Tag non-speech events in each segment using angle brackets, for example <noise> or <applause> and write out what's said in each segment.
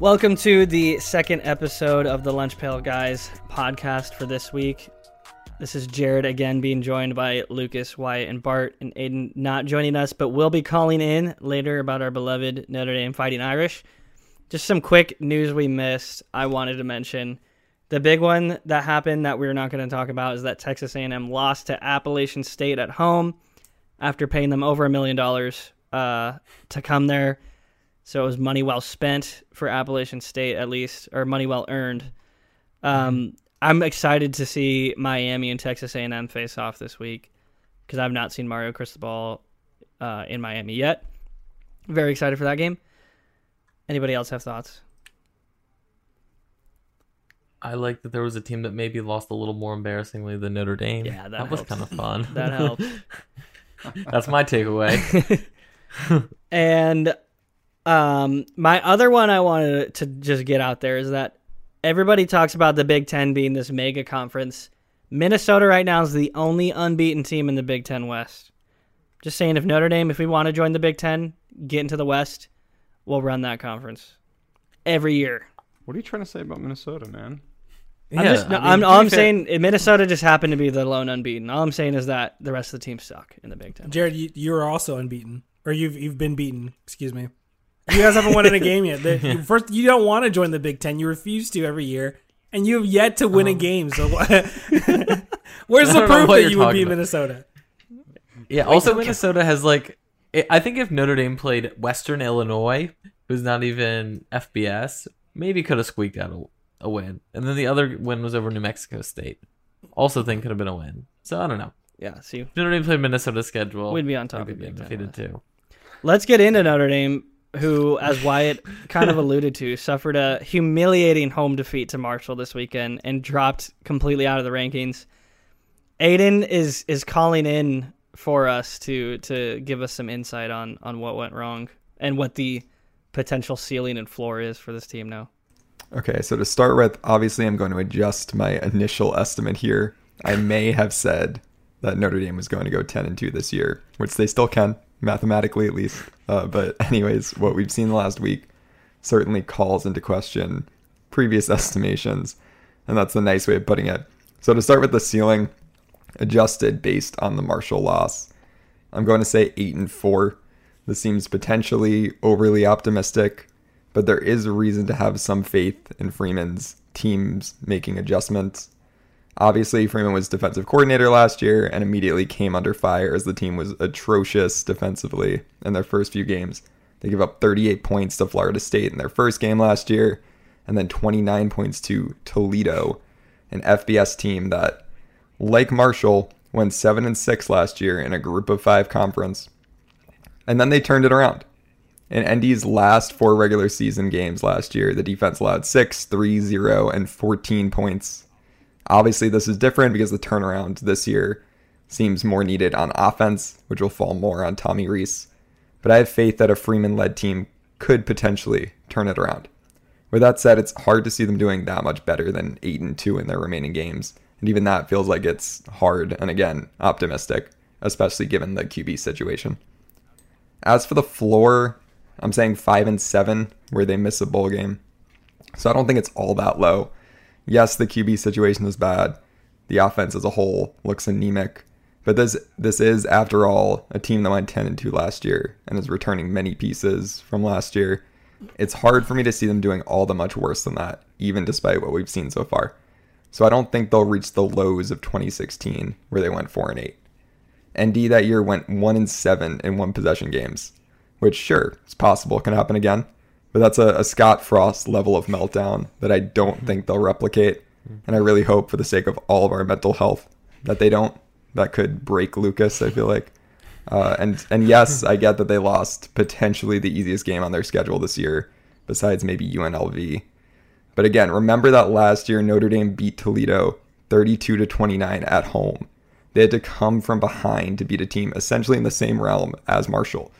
Welcome to the second episode of the Lunch Pail Guys podcast for this week. This is Jarod again being joined by Lucas, Wyatt, and Bart, and Aidan not joining us, but will be calling in later about our beloved Notre Dame Fighting Irish. Just some quick news we missed. I wanted to mention the big one that happened that we're not going to talk about is that Texas A&M lost to Appalachian State at home after paying them over a million dollars uh, to come there. So it was money well spent for Appalachian State, at least, or money well earned. Um, I'm excited to see Miami and Texas A&M face off this week because I've not seen Mario Cristobal uh, in Miami yet. Very excited for that game. Anybody else have thoughts? I like that there was a team that maybe lost a little more embarrassingly than Notre Dame. Yeah, that was kind of fun. That helps. <laughs> That's my takeaway. <laughs> <laughs> and um, my other one I wanted to just get out there is that everybody talks about the Big Ten being this mega conference. Minnesota right now is the only unbeaten team in the Big Ten West. Just saying, if Notre Dame, if we want to join the Big Ten, get into the West, we'll run that conference every year. What are you trying to say about Minnesota, man? I'm just, no, I mean, I'm, to all I'm fair- saying, Minnesota just happened to be the lone unbeaten. All I'm saying is that the rest of the teams suck in the Big Ten. Jarod, you, you're also unbeaten, or you've you've been beaten. Excuse me. You guys haven't won in a game yet. The, you- <laughs> first, you don't want to join the Big Ten. You refuse to every year, and you have yet to win a um, game. So, <laughs> <laughs> where's the proof that you're would be about. Minnesota? Yeah. Also, Minnesota has like, I I think if Notre Dame played Western Illinois, who's not even FBS, maybe could have squeaked out a, a win. And then the other win was over New Mexico State. Also, think could have been a win. So I don't know. Yeah, see, If Notre Dame played Minnesota's schedule. We'd be on top they'd be Big Ten undefeated too. Let's get into Notre Dame, who, as Wyatt kind of <laughs> alluded to, suffered a humiliating home defeat to Marshall this weekend and dropped completely out of the rankings. Aidan is is calling in for us to to give us some insight on on what went wrong and what the potential ceiling and floor is for this team now. Okay, so to start with, obviously I'm going to adjust my initial estimate here. I may have said that Notre Dame was going to go 10 and 2 this year, which they still can, mathematically at least. Uh, but, <laughs> anyways, what we've seen the last week certainly calls into question previous <laughs> estimations, and that's a nice way of putting it. So, to start with the ceiling, adjusted based on the Marshall loss, I'm going to say 8 and 4. This seems potentially overly optimistic, but there is a reason to have some faith in Freeman's teams making adjustments. Obviously, Freeman was defensive coordinator last year and immediately came under fire as the team was atrocious defensively in their first few games. They gave up 38 points to Florida State in their first game last year, and then 29 points to Toledo, an FBS team that, like Marshall, went 7 and 6 last year in a group of 5 conference. And then they turned it around. In ND's last four regular season games last year, the defense allowed 6, 3, 0, and 14 points. Obviously, this is different because the turnaround this year seems more needed on offense, which will fall more on Tommy Rees. But I have faith that a Freeman led team could potentially turn it around. With that said, it's hard to see them doing that much better than 8 and 2 in their remaining games. And even that feels like it's hard and again, optimistic, especially given the QB situation. As for the floor, I'm saying 5 and 7 where they miss a bowl game. So I don't think it's all that low. Yes, the QB situation is bad. The offense as a whole looks anemic. But this this is, after all, a team that went 10 and 2 last year and is returning many pieces from last year. It's hard for me to see them doing all that much worse than that, even despite what we've seen so far. So I don't think they'll reach the lows of 2016, where they went 4 and 8. ND that year went 1 and 7 in one possession games, which sure, it's possible can happen again. But that's a, a Scott Frost level of meltdown that I don't think they'll replicate. And I really hope, for the sake of all of our mental health, that they don't. That could break Lucas, I feel like. Uh, and and yes, <laughs> I get that they lost potentially the easiest game on their schedule this year, besides maybe UNLV. But again, remember that last year Notre Dame beat Toledo 32 to 29 at home. They had to come from behind to beat a team essentially in the same realm as Marshall.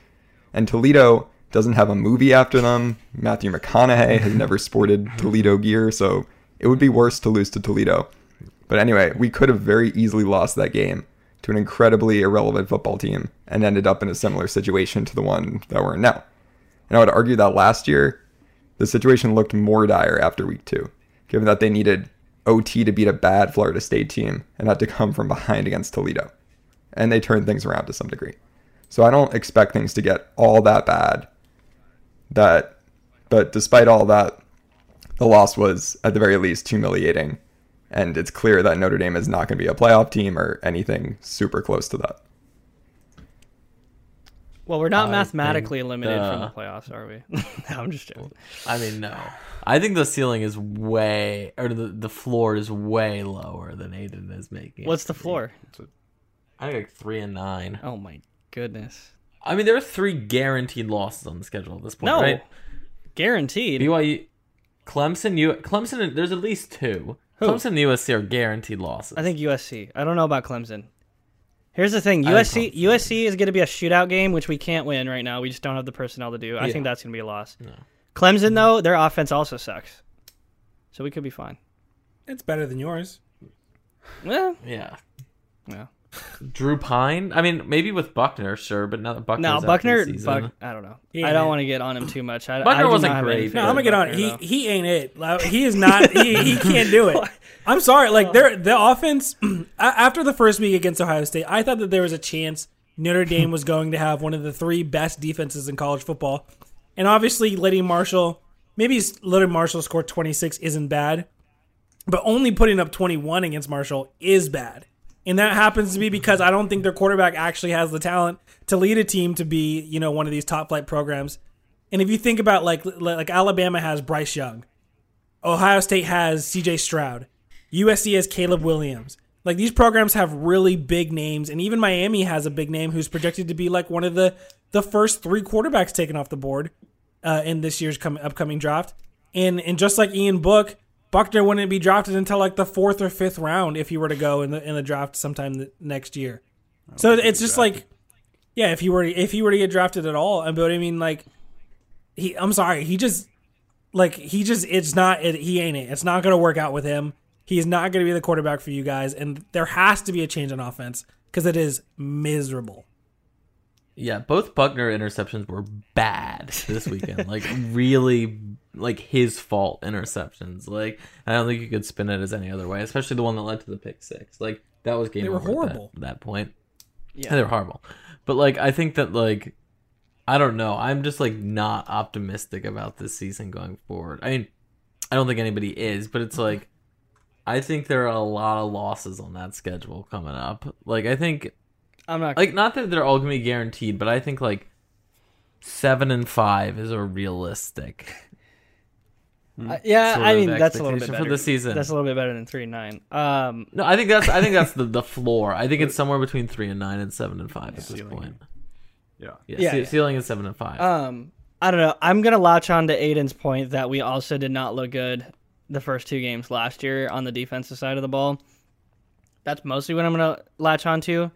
And Toledo doesn't have a movie after them. Matthew McConaughey has never sported Toledo gear, so it would be worse to lose to Toledo. But anyway, we could have very easily lost that game to an incredibly irrelevant football team and ended up in a similar situation to the one that we're in now. And I would argue that last year, the situation looked more dire after week two, given that they needed OT to beat a bad Florida State team and had to come from behind against Toledo. And they turned things around to some degree. So I don't expect things to get all that bad. That but despite all that, the loss was at the very least humiliating. And it's clear that Notre Dame is not going to be a playoff team or anything super close to that. Well, we're not I mathematically think eliminated from the the- playoffs, are we? <laughs> no, I'm just joking. I mean, no. I think the ceiling is way, or the the floor is way lower than Aidan is making. What's the to be. floor? I think like three and nine. Oh my goodness. I mean, there are three guaranteed losses on the schedule at this point. No. right? Guaranteed. BYU, Clemson, U, Clemson. There's at least two. Who? Clemson and USC are guaranteed losses. I think USC. I don't know about Clemson. Here's the thing: USC USC is going to be a shootout game, which we can't win right now. We just don't have the personnel to do. I Yeah. think that's going to be a loss. No. Clemson, though, their offense also sucks, so we could be fine. It's better than yours. Well, Yeah. yeah. Drew Pyne. I mean, maybe with Buchner, sure, but not Buchner. No, Buchner. Buck, uh, I don't know. Yeah, I don't want to get on him too much. I, Buchner I wasn't great, No, I'm gonna get on. Buchner, He though. he ain't it. Like, He is not. He, he <laughs> can't do it. I'm sorry. Like oh. there, the offense <clears throat> after the first week against Ohio State, I thought that there was a chance Notre Dame was going to have one of the three best defenses in college football, and obviously letting Marshall, maybe letting Marshall score 26 isn't bad, but only putting up 21 against Marshall is bad. And that happens to be because I don't think their quarterback actually has the talent to lead a team to be, you know, one of these top flight programs. And if you think about like like Alabama has Bryce Young, Ohio State has CJ Stroud, USC has Caleb Williams. Like these programs have really big names, and even Miami has a big name who's projected to be like one of the the first three quarterbacks taken off the board uh, in this year's com- upcoming draft. And and just like Ian Book, Buchner wouldn't be drafted until like the fourth or fifth round if he were to go in the in the draft sometime the next year. So it's just like, yeah, if he were to, if he were to get drafted at all, uh, but I mean like, he I'm sorry, he just like he just it's not it, he ain't it. It's not going to work out with him. He's not going to be the quarterback for you guys, and there has to be a change on offense because it is miserable. Yeah, both Buchner interceptions were bad this weekend. like <laughs> really like his fault interceptions. Like I don't think you could spin it as any other way, especially the one that led to the pick six. Like that was game They were over at that- horrible. That, point. Yeah. Yeah, they were horrible. But like I think that like I don't know. I'm just like not optimistic about this season going forward. I mean, I don't think anybody is, but it's like I think there are a lot of losses on that schedule coming up. Like I think I'm not. like not that they're all gonna be guaranteed, but I think like seven and five is a realistic. Uh, yeah, sort I mean that's a little bit better for the season. That's a little bit better than three and nine. Um, No, I think that's I think that's the, the <laughs> floor. I think it's somewhere between three and nine and seven and five at this Ceiling. point. Yeah. Yeah, Yeah, ce- yeah. ceiling is seven and five. um, I don't know. I'm gonna latch on to Aidan's point that we also did not look good the first two games last year on the defensive side of the ball. That's mostly what I'm gonna latch on to.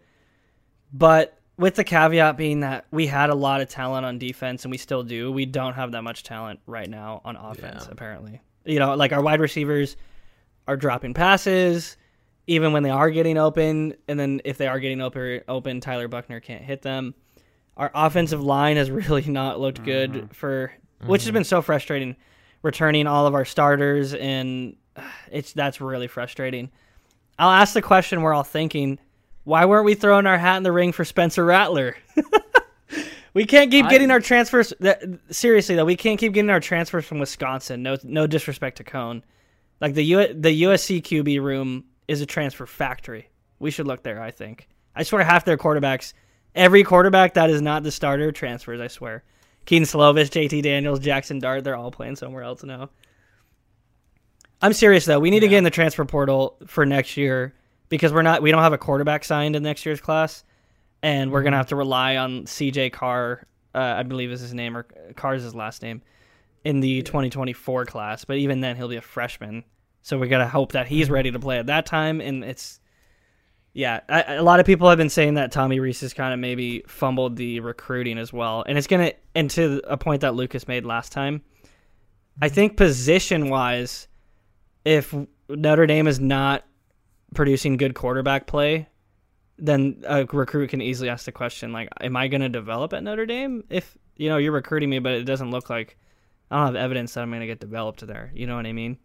But with the caveat being that we had a lot of talent on defense and we still do, we don't have that much talent right now on offense, Yeah. apparently. You know, like our wide receivers are dropping passes even when they are getting open, and then if they are getting open, open, Tyler Buchner can't hit them. Our offensive line has <laughs> really not looked good mm-hmm. for, which has mm-hmm. been so frustrating. Returning all of our starters, and uh, it's that's really frustrating. I'll ask the question we're all thinking: Why weren't we throwing our hat in the ring for Spencer Rattler? <laughs> we can't keep I- getting our transfers. Seriously though, we can't keep getting our transfers from Wisconsin. No, no disrespect to Coan. Like the U, the USC QB room is a transfer factory. We should look there. I think. I swear, half their quarterbacks, every quarterback that is not the starter, transfers. I swear. Kedon Slovis, JT Daniels, Jackson Dart, they're all playing somewhere else now. I'm serious though. We need to get in the transfer portal for next year because we're not we don't have a quarterback signed in next year's class, and we're gonna mm-hmm. have to rely on CJ Carr. Uh, I believe is his name or Carr's his last name in the 2024 class, but even then he'll be a freshman. So we gotta hope that he's mm-hmm. ready to play at that time. And it's yeah, I, a lot of people have been saying that Tommy Rees has kind of maybe fumbled the recruiting as well, and it's gonna and to a point that Lucas made last time. I mm-hmm. think position wise, if Notre Dame is not producing good quarterback play, then a recruit can easily ask the question like, "Am I going to develop at Notre Dame if you know you're recruiting me, but it doesn't look like I don't have evidence that I'm going to get developed there?" You know what I mean?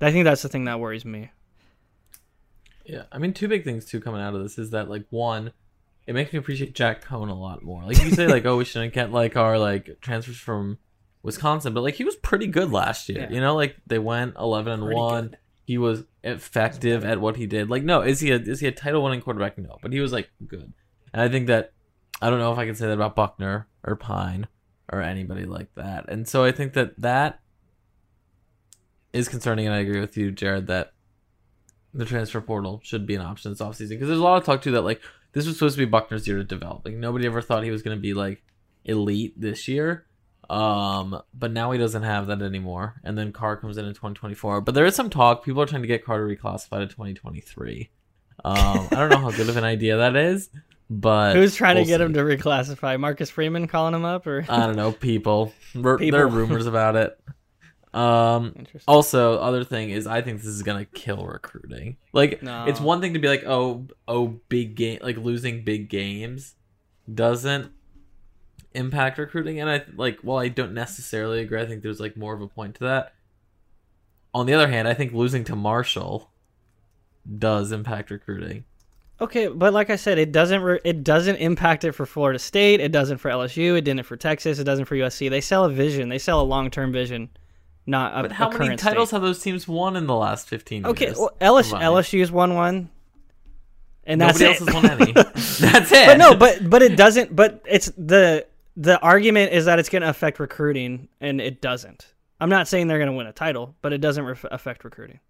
I think that's the thing that worries me. Yeah, I mean, two big things too coming out of this is that like one, it makes me appreciate Jack Coan a lot more. Like you say, like oh, we shouldn't get like our like transfers from Wisconsin, but like he was pretty good last year. Yeah. You know, like they went eleven and Pretty one. good. He was effective at what he did. Like, no, is he a is he a title winning quarterback? No, but he was like good. And I think that I don't know if I can say that about Buchner or Pyne or anybody like that. And so I think that that is concerning, and I agree with you, Jarod, that the transfer portal should be an option this offseason because there's a lot of talk too that like this was supposed to be Buchner's year to develop. Like nobody ever thought he was going to be like elite this year. Um, but now he doesn't have that anymore. And then Carr comes in in 2024. But there is some talk. People are trying to get Carr to reclassified to 2023. Um, I don't know how good of an idea that is, but Who's trying we'll to get see. him to reclassify? Marcus Freeman calling him up, or I don't know. People. R- People. There are rumors about it. Um, also, other thing is, I think this is gonna kill recruiting. Like, No. it's one thing to be like, oh, oh, big game, like losing big games, doesn't impact recruiting. And I like, well, I don't necessarily agree. I think there's like more of a point to that. On the other hand, I think losing to Marshall does impact recruiting. Okay, but like I said, it doesn't re- it doesn't impact it for Florida State. It doesn't for LSU. It didn't for Texas. It doesn't for USC. They sell a vision. They sell a long term vision, not a, But how many titles state. have those teams won in the last 15 Okay, years? well, LSU. LSU's won one, and that's Nobody it. else has won any. <laughs> That's it. but no, but but it doesn't. But it's the the argument is that it's going to affect recruiting, and it doesn't. I'm not saying they're going to win a title, but it doesn't ref- affect recruiting.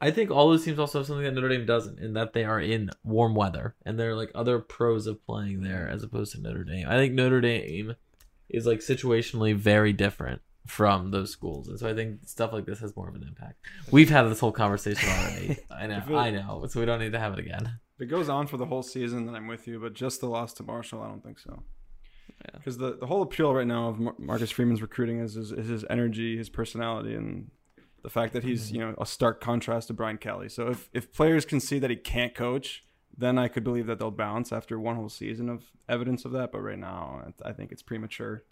I think all those teams also have something that Notre Dame doesn't, in that they are in warm weather and there are like other pros of playing there as opposed to Notre Dame. I think Notre Dame is like situationally very different from those schools, and so I think stuff like this has more of an impact. We've had this whole conversation already. <laughs> I know, it- I know, so we don't need to have it again. If it goes on for the whole season, then I'm with you. But just the loss to Marshall, I don't think so. Yeah. Because the, the whole appeal right now of Mar- Marcus Freeman's recruiting is, is, is his energy, his personality, and the fact that he's mm-hmm. you know a stark contrast to Brian Kelly. So if if players can see that he can't coach, then I could believe that they'll bounce after one whole season of evidence of that. But right now, I I think it's premature.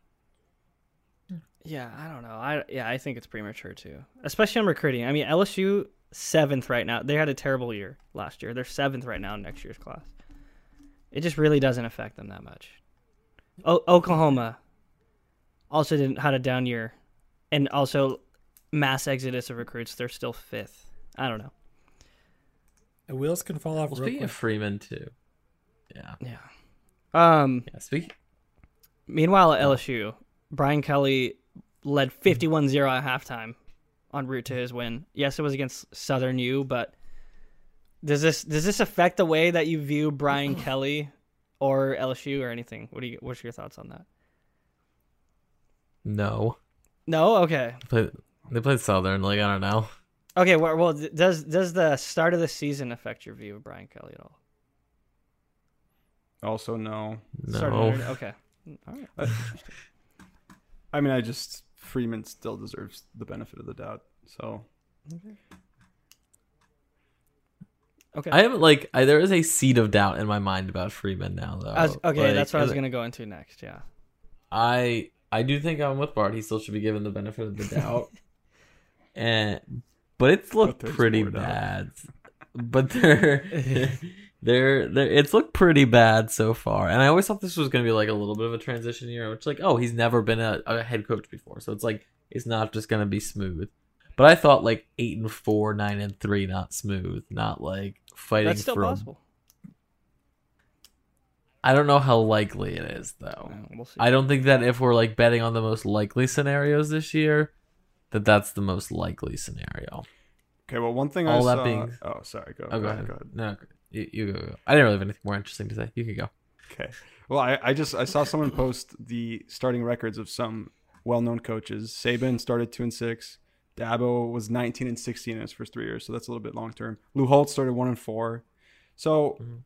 Yeah, I don't know. I yeah, I think it's premature too, especially on recruiting. I mean, LSU seventh right now. They had a terrible year last year. They're seventh right now in next year's class. It just really doesn't affect them that much. O- Oklahoma also didn't had a down year, and also mass exodus of recruits. They're still fifth. I don't know. The wheels can fall off Well, speaking quick. of Freeman too, yeah, Yeah. Um. yeah. Speak. Meanwhile, at LSU, Brian Kelly led 51-0 at halftime en route to his win. Yes, it was against Southern U, but does this does this affect the way that you view Brian <clears throat> Kelly or LSU or anything? What do you what's your thoughts on that? No, No, okay. they played, they played Southern. Like I don't know. Okay, well, well does does the start of the season affect your view of Brian Kelly at all? Also, no. No. the- okay. All right. I, I mean, I just Freeman still deserves the benefit of the doubt. So Okay. I haven't like I, there is a seed of doubt in my mind about Freeman now though. Was- okay, Like, that's what I was going to go into next, yeah. I I do think I'm with Bart. He still should be given the benefit of the doubt. <laughs> and but it's looked But pretty bad. But they're <laughs> they're they're it's looked pretty bad so far. And I always thought this was gonna be like a little bit of a transition year, which like, oh, he's never been a, a head coach before. So it's like it's not just gonna be smooth. But I thought like eight and four, nine and three, not smooth, not like fighting That's still for possible. I don't know how likely it is though. We'll see. I don't think that if we're like betting on the most likely scenarios this year, that that's the most likely scenario. okay, well, one thing All I that saw. being- Oh, sorry. Go. Oh, go go ahead. Go ahead. No, you, you go, go. I didn't really have anything more interesting to say. You can go. Okay. Well, I, I just I saw someone post the starting records of some well-known coaches. Saban started two and six. Dabo was 19 and 16 in his first three years, so that's a little bit long term. Lou Holtz started one and four. So, Mm-hmm.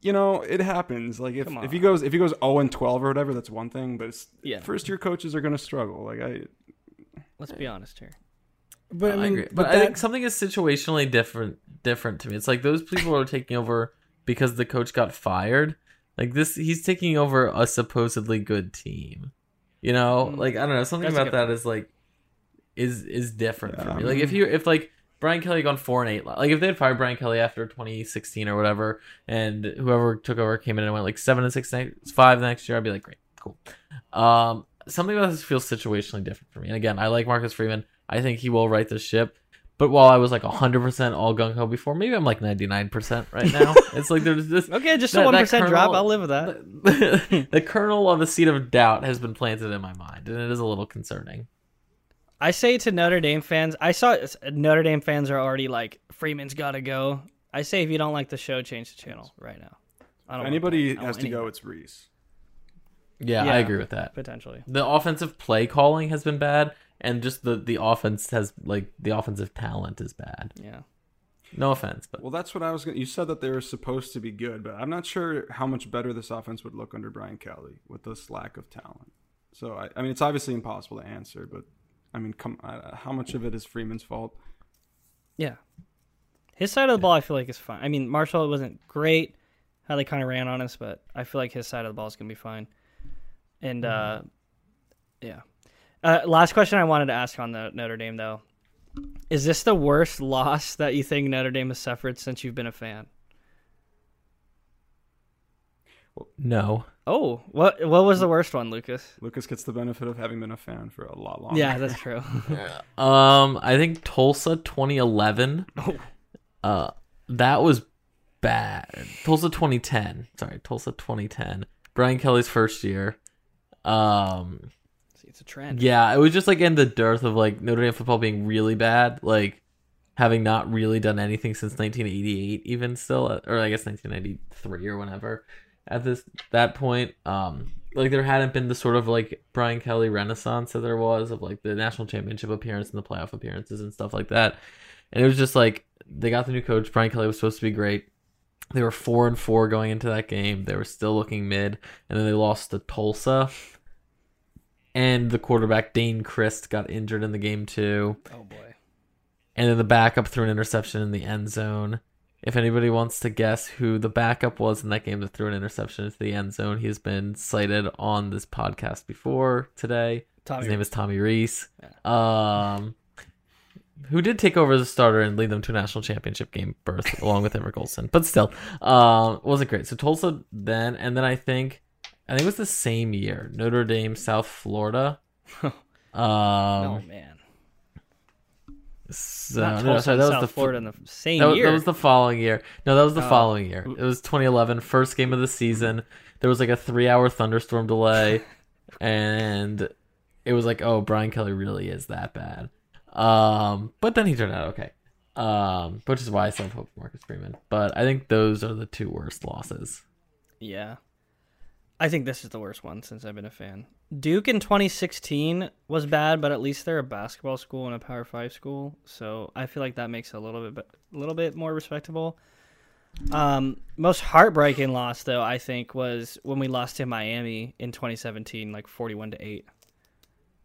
you know, it happens. Like if, if he goes if he goes 0 and 12 or whatever, that's one thing. But it's, Yeah. first year coaches are going to struggle. Like I, Let's be honest here. But I I mean, agree. but, But, I think something is situationally different different to me. It's like those people are taking over because the coach got fired. Like this he's taking over a supposedly good team. You know? Mm. Like I don't know, something That's a about good that is like is is different for me. Like if you if like Brian Kelly gone four and eight, like if they had fired Brian Kelly after 2016 or whatever, and whoever took over came in and went like seven and six, next, five the next year, I'd be like, great, cool. Um, something about this feels situationally different for me. And again, I like Marcus Freeman. I think he will right the ship. But while I was like 100% all gung ho before, maybe I'm like 99% right now. <laughs> it's like there's this. Okay, just a one that drop. I'll live with that. <laughs> the kernel of a seed of doubt has been planted in my mind, and it is a little concerning. I say to Notre Dame fans, I saw Notre Dame fans are already like Freeman's got to go. I say if you don't like the show, change the channel right now. I don't if want anybody. I has want to go, it's Rees. Yeah, Yeah. I agree with that. potentially. The offensive play calling has been bad, and just the the offense has like the offensive talent is bad. Yeah. No offense, but Well, that's what I was going to. You said that they were supposed to be good, but I'm not sure how much better this offense would look under Brian Kelly with this lack of talent. So, I, I mean, it's obviously impossible to answer, but I mean, come, uh, how much of it is Freeman's fault? Yeah. His side of the ball, I feel like is fine. I mean, Marshall wasn't great how they kind of ran on us, but I feel like his side of the ball is gonna be fine. And uh, yeah. Uh, last question I wanted to ask on the Notre Dame though: Is this the worst loss that you think Notre Dame has suffered since you've been a fan? No. Oh, what what was the worst one, Lucas? Lucas gets the benefit of having been a fan for a lot longer. Yeah, that's true. <laughs> Um, I think Tulsa 2011. Oh. Uh, that was bad. Tulsa 2010. Sorry, Tulsa 2010. Brian Kelly's first year. Um, See, it's a trend. yeah, it was just like in the dearth of like Notre Dame football being really bad, like having not really done anything since 1988, even still, or I guess 1993 or whenever. At this that point, um, like there hadn't been the sort of like Brian Kelly renaissance that there was of like the national championship appearance and the playoff appearances and stuff like that. And it was just like they got the new coach. Brian Kelly was supposed to be great. They were four and four going into that game. They were still looking mid, and then they lost to Tulsa. And the quarterback Dayne Crist got injured in the game too. Oh boy. And then the backup threw an interception in the end zone. If anybody wants to guess who the backup was in that game that threw an interception into the end zone, he has been cited on this podcast before today. Tommy. His name is Tommy Rees. Um, who did take over as a starter and lead them to a national championship game berth <laughs> along with Everett Golson. But still, um, wasn't great. So Tulsa then, and then I think, I think it was the same year, Notre Dame, South Florida. <laughs> um, oh man. So, Not no, Tulsa sorry, that was South the Florida in the same that year. that was the following year. No, that was the Oh. following year. It was 2011, first game of the season. There was like a three-hour thunderstorm delay, <laughs> and it was like, oh, Brian Kelly really is that bad. Um, but then he turned out okay. Um, which is why I still hope for Marcus Freeman. But I think those are the two worst losses. Yeah. I think this is the worst one since I've been a fan. Duke in 2016 was bad, but at least they're a basketball school and a Power 5 school, so I feel like that makes it a little bit a little bit more respectable. Um, most heartbreaking loss though, I think was when we lost to Miami in 2017 like 41 to 8.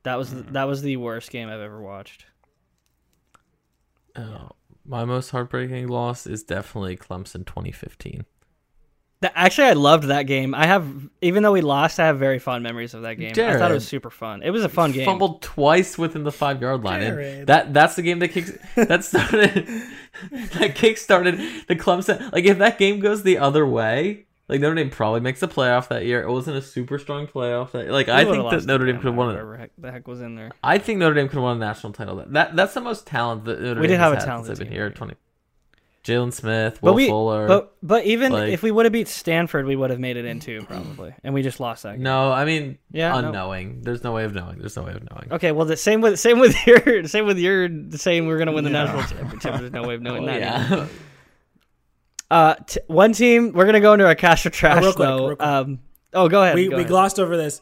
That was that was the worst game I've ever watched. Oh, my most heartbreaking loss is definitely Clemson 2015. That, actually, I loved that game. I have, even though we lost, I have very fond memories of that game. I thought it was super fun. It was a fun game. Fumbled twice within the five yard line. And that that's the game that kicks that started <laughs> that kick started the Clemson. Like if that game goes the other way, like Notre Dame probably makes the playoff that year. It wasn't a super strong playoff. That, like I We would've think that Notre Dame could have won it. Heck, the heck was in there. I think Notre Dame could have won a national title. That, that that's the most talent that Notre We Dame did have a had talented since I've been team here. that Twenty. Jaylon Smith, Will But we, Fuller. but but even like- if we would have beat Stanford, we would have made it into probably, and we just lost that. Game. no, I mean Yeah, no. unknowing. There's no way of knowing. There's no way of knowing. Okay, well the same with same with <laughs> your same with your saying we're gonna win the Yeah. national championship. There's no way of knowing <laughs> Oh, that. yeah. Uh, t- one team we're gonna go into our cash or trash real quick, though. real quick. Um, oh, go ahead. we go we ahead. glossed over this.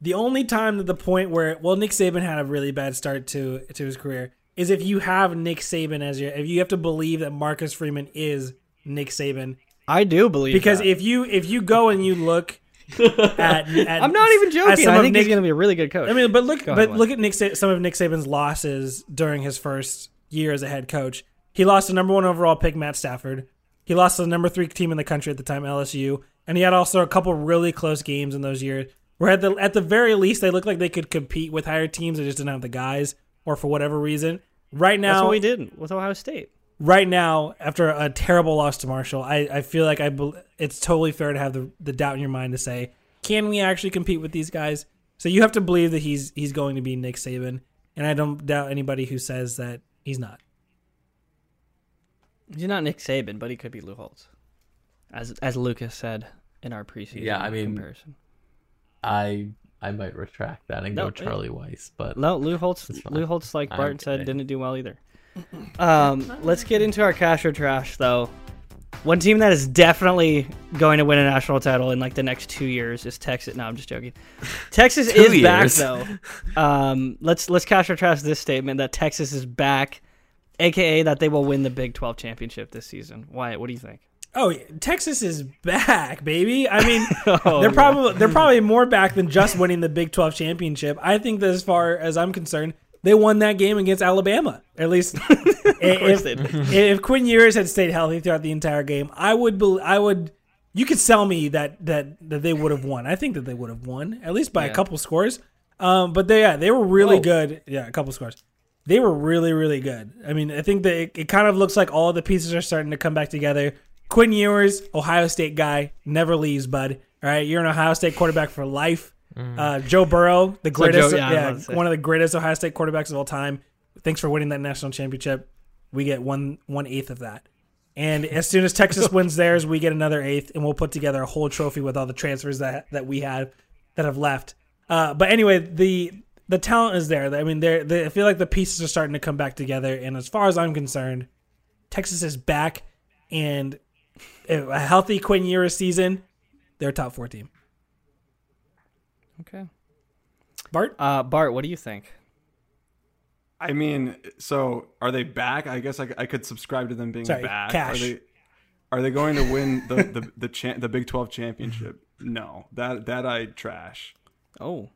the only time that the point where well Nick Saban had a really bad start to to his career is if you have Nick Saban as your if you have to believe that Marcus Freeman is Nick Saban I do believe because that. if you if you go and you look <laughs> at, at I'm not even joking. I think he's going to be a really good coach. I mean, but look, Go but look at Nick. Some of Nick Saban's losses during his first year as a head coach. He lost the number one overall pick, Matt Stafford. He lost to the number three team in the country at the time, LSU, and he had also a couple really close games in those years. Where at the at the very least they looked like they could compete with higher teams. They just didn't have the guys, or for whatever reason. Right That's now, what we did with Ohio State. right now, after a terrible loss to Marshall, I, I feel like I bel it's totally fair to have the, the doubt in your mind to say, can we actually compete with these guys? So you have to believe that he's he's going to be Nick Saban, and I don't doubt anybody who says that he's not. He's not Nick Saban, but he could be Lou Holtz, as as Lucas said in our preseason. Yeah, I mean- comparison. I I might retract that and No, go. Charlie Weis, but No, Lou Holtz. Lou Holtz, like Barton said, kidding. didn't do well either. Um, let's get into our cash or trash, though. One team that is definitely going to win a national title in like the next two years is Texas. No, I'm just joking. <laughs> Texas is back though. Um, let's let's cash or trash this statement that Texas is back, aka that they will win the Big 12 championship this season. Wyatt, what do you think? Oh, Texas is back, baby. I mean, <laughs> Oh, they're yeah. probably they're probably more back than just winning the Big 12 championship. I think that as far as I'm concerned, they won that game against Alabama. At least <laughs> if, they did. if Quinn Ewers had stayed healthy throughout the entire game, I would bel I would you could sell me that that that they would have won. I think that they would have won at least by Yeah. a couple scores. Um, but they yeah they were really Whoa. good. Yeah, a couple scores. They were really really good. I mean, I think that it, it kind of looks like all the pieces are starting to come back together. Quinn Ewers, Ohio State guy, never leaves, bud. All right, you're an Ohio State quarterback for life. Uh, Joe Burrow, the Mm. Greatest, Joe- yeah, yeah, about to say. one of the greatest Ohio State quarterbacks of all time. Thanks for winning that national championship. We get one one eighth of that. And as soon as Texas <laughs> wins theirs, we get another eighth, and we'll put together a whole trophy with all the transfers that that we had that have left. Uh, but anyway, the the talent is there. I mean, they're, they I feel like the pieces are starting to come back together. And as far as I'm concerned, Texas is back, and a healthy Quinn Ewers season, they're top four team. Okay. Bart, Uh, Bart, what do you think? I mean, so are they back? I guess I, I could subscribe to them being Sorry, back. cash. Are they are they going to win the the the, cha- the Big 12 championship? No. That that I trash. Oh,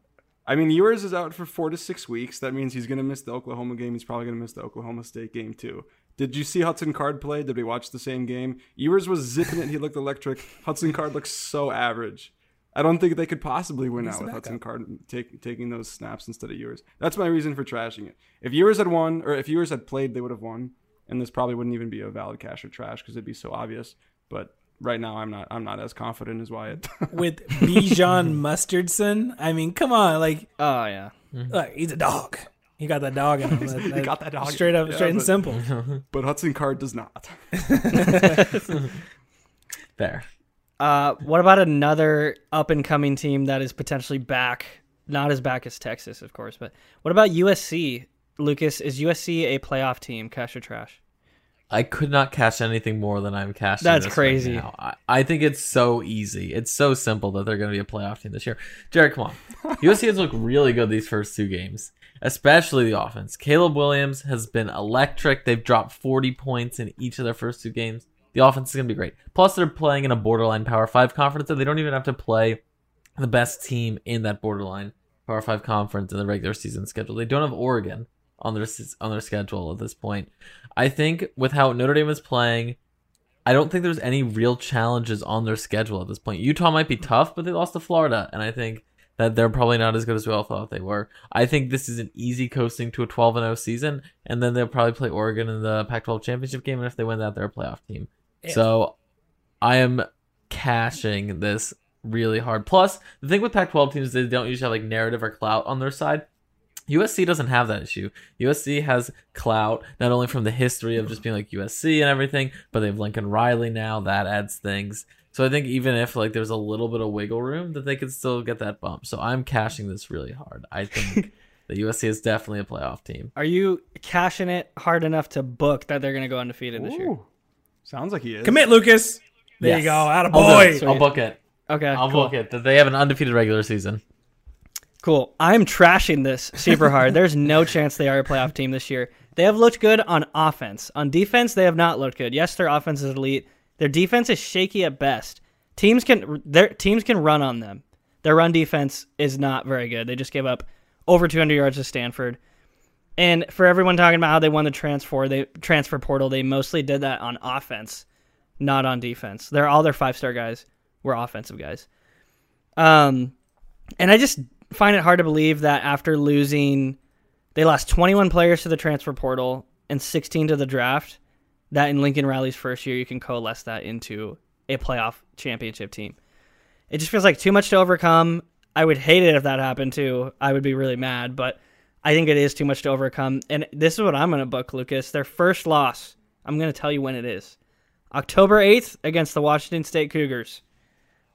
I mean, Ewers is out for 4 to 6 weeks. That means he's going to miss the Oklahoma game. He's probably going to miss the Oklahoma State game too. Did you see Hudson Card play? Did we watch the same game? Ewers was zipping it. He looked electric. Hudson Card looks so average. I don't think they could possibly win out with Hudson Card take, taking those snaps instead of Ewers. That's my reason for trashing it. If Ewers had won, or if Ewers had played, they would have won, and this probably wouldn't even be a valid cash or trash because it'd be so obvious. But right now, I'm not. I'm not as confident as Wyatt. <laughs> with Bijan Mustardson, I mean, come on, like, oh yeah. look, he's a dog. He got that dog in him. <laughs> That- he got that dog. Straight up, Yeah, straight and but- simple. <laughs> but Hudson Card does not. <laughs> there. Uh, what about another up and coming team that is potentially back? Not as back as Texas, of course, but what about USC? Lucas, is USC a playoff team? Cash or trash? I could not cash anything more than I'm cashing. That's this crazy. Right now. I, I think it's so easy. It's so simple that they're going to be a playoff team this year. Jarod, come on. USC has looked really good these first two games, especially the offense. Caleb Williams has been electric. They've dropped 40 points in each of their first two games. The offense is going to be great. Plus, they're playing in a borderline Power 5 conference, so they don't even have to play the best team in that borderline Power 5 conference in the regular season schedule. They don't have Oregon on their on their schedule at this point. I think with how Notre Dame is playing, I don't think there's any real challenges on their schedule at this point. Utah might be tough, but they lost to Florida, and I think that they're probably not as good as we all thought they were. I think this is an easy coasting to a 12 and 0 season, and then they'll probably play Oregon in the Pac-12 championship game, and if they win that, they're a playoff team. So I am cashing this really hard. Plus, the thing with Pac-12 teams is they don't usually have like narrative or clout on their side. USC doesn't have that issue. USC has clout not only from the history of just being like USC and everything, but they have Lincoln Riley now. That adds things. So I think even if like there's a little bit of wiggle room, that they could still get that bump. So I'm cashing this really hard. I <laughs> think the USC is definitely a playoff team. Are you cashing it hard enough to book that they're going to go undefeated this year? Ooh. Sounds like he is. Commit, Lucas. There Yes. you go. Out of I'll, boy. it. I'll book it. Okay, I'll cool. book it. That they have an undefeated regular season. Cool. I'm trashing this super hard. There's no <laughs> chance they are a playoff team this year. They have looked good on offense. On defense, they have not looked good. Yes, their offense is elite. Their defense is shaky at best. Teams can their teams can run on them. Their run defense is not very good. They just gave up over 200 yards to Stanford. And for everyone talking about how they won the transfer, they transfer portal, they mostly did that on offense, not on defense. They're all their five star guys were offensive guys. Um, and I just find it hard to believe that after losing, they lost 21 players to the transfer portal and 16 to the draft. That in Lincoln Riley's first year, you can coalesce that into a playoff championship team. It just feels like too much to overcome. I would hate it if that happened too. I would be really mad, but I think it is too much to overcome. And this is what I'm going to book, Lucas. Their first loss, I'm going to tell you when it is October 8th against the Washington State Cougars.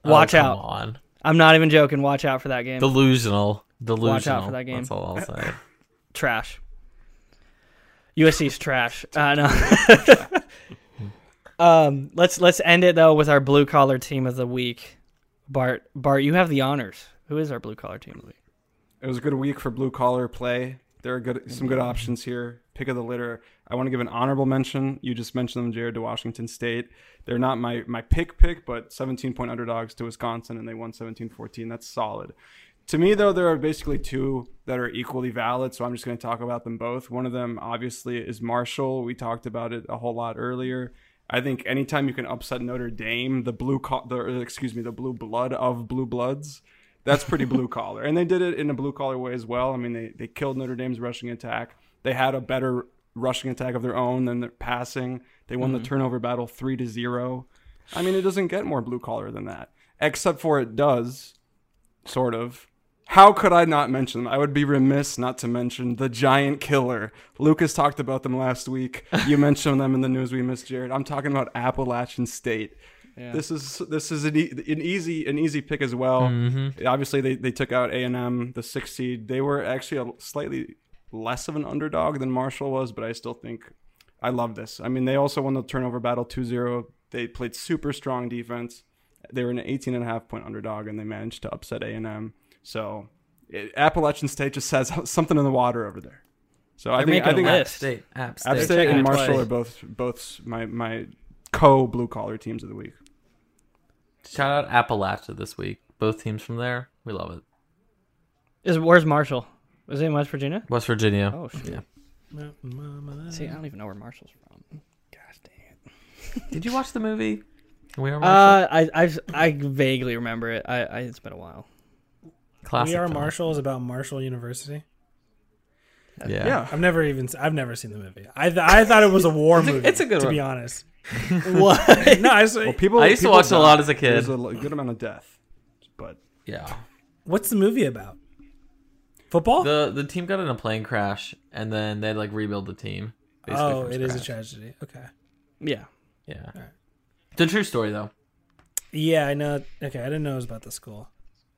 Oh, Watch oh, out. On. I'm not even joking. Watch out for that game. Delusional. Delusional. Watch out for that game. That's all I'll say. trash. USC's trash. <laughs> Uh, no. <laughs> um, let's let's end it though with our blue collar team of the week. Bart, Bart, you have the honors. Who is our blue collar team of the week? It was a good week for blue collar play. There are good some good options here. Pick of the litter. I want to give an honorable mention. You just mentioned them, Jarod, to Washington State. They're not my my pick pick, but 17 point underdogs to Wisconsin, and they won 17-14. That's solid. To me, though, there are basically two that are equally valid, so I'm just going to talk about them both. One of them, obviously, is Marshall. We talked about it a whole lot earlier. I think anytime you can upset Notre Dame, the blue, co- the excuse me, the blue blood of blue bloods, that's pretty blue <laughs> collar. And they did it in a blue collar way as well. I mean, they, they killed Notre Dame's rushing attack. They had a better rushing attack of their own than their passing. They won mm-hmm. the turnover battle three to zero. I mean, it doesn't get more blue collar than that, except for it does, sort of. How could I not mention them? I would be remiss not to mention the giant killer. Lucas talked about them last week. <laughs> You mentioned them in the news we missed, Jarod. I'm talking about Appalachian State. Yeah. This is this is an, e- an, easy an easy pick as well. Mm-hmm. Obviously, they, they took out A and M, the sixth seed. They were actually a slightly less of an underdog than Marshall was, but I still think I love this. I mean, they also won the turnover battle 2-0. They played super strong defense. They were an 18 and a half point underdog, and they managed to upset A and M. So it, Appalachian State just has <laughs> something in the water over there. So They're I think I think App State, App State, App State and Marshall are both both my my co blue collar teams of the week. Shout out Appalachia this week. Both teams from there. We love it. Is where's Marshall? Is it in West Virginia? West Virginia. Oh shit. Yeah. See, I don't even know where Marshall's from. Gosh dang it. <laughs> Did you watch the movie? We are Marshall. Uh, I I I vaguely remember it. I, I it's been a while. Classic. We are film. Marshall is about Marshall University. Yeah. yeah. I've never even I've never seen the movie. I th- I thought it was a <laughs> war it's movie. A, it's a good to one. be honest. <laughs> what? no, I, well, people, I used people to watch it a lot as a kid. There's a good amount of death, but yeah. What's the movie about? Football? The the team got in a plane crash and then they like rebuild the team. Oh, it is a tragedy. Okay. Yeah. Yeah. Right. It's a true story though. Yeah, I know. Okay, I didn't know it was about the school.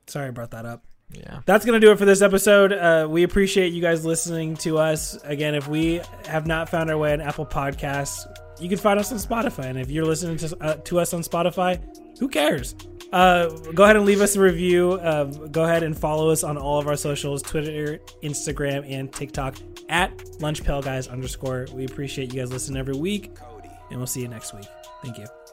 Sorry I brought that up. Yeah. That's to do it for this episode. Uh, we appreciate you guys listening to us. Again, if we have not found our way on Apple Podcasts, you can find us on Spotify. And if you're listening to, uh, to us on Spotify, who cares? Uh, go ahead and leave us a review. Uh, go ahead and follow us on all of our socials Twitter, Instagram, and TikTok at LunchPailGuys underscore. We appreciate you guys listening every week, and we'll see you next week. Thank you.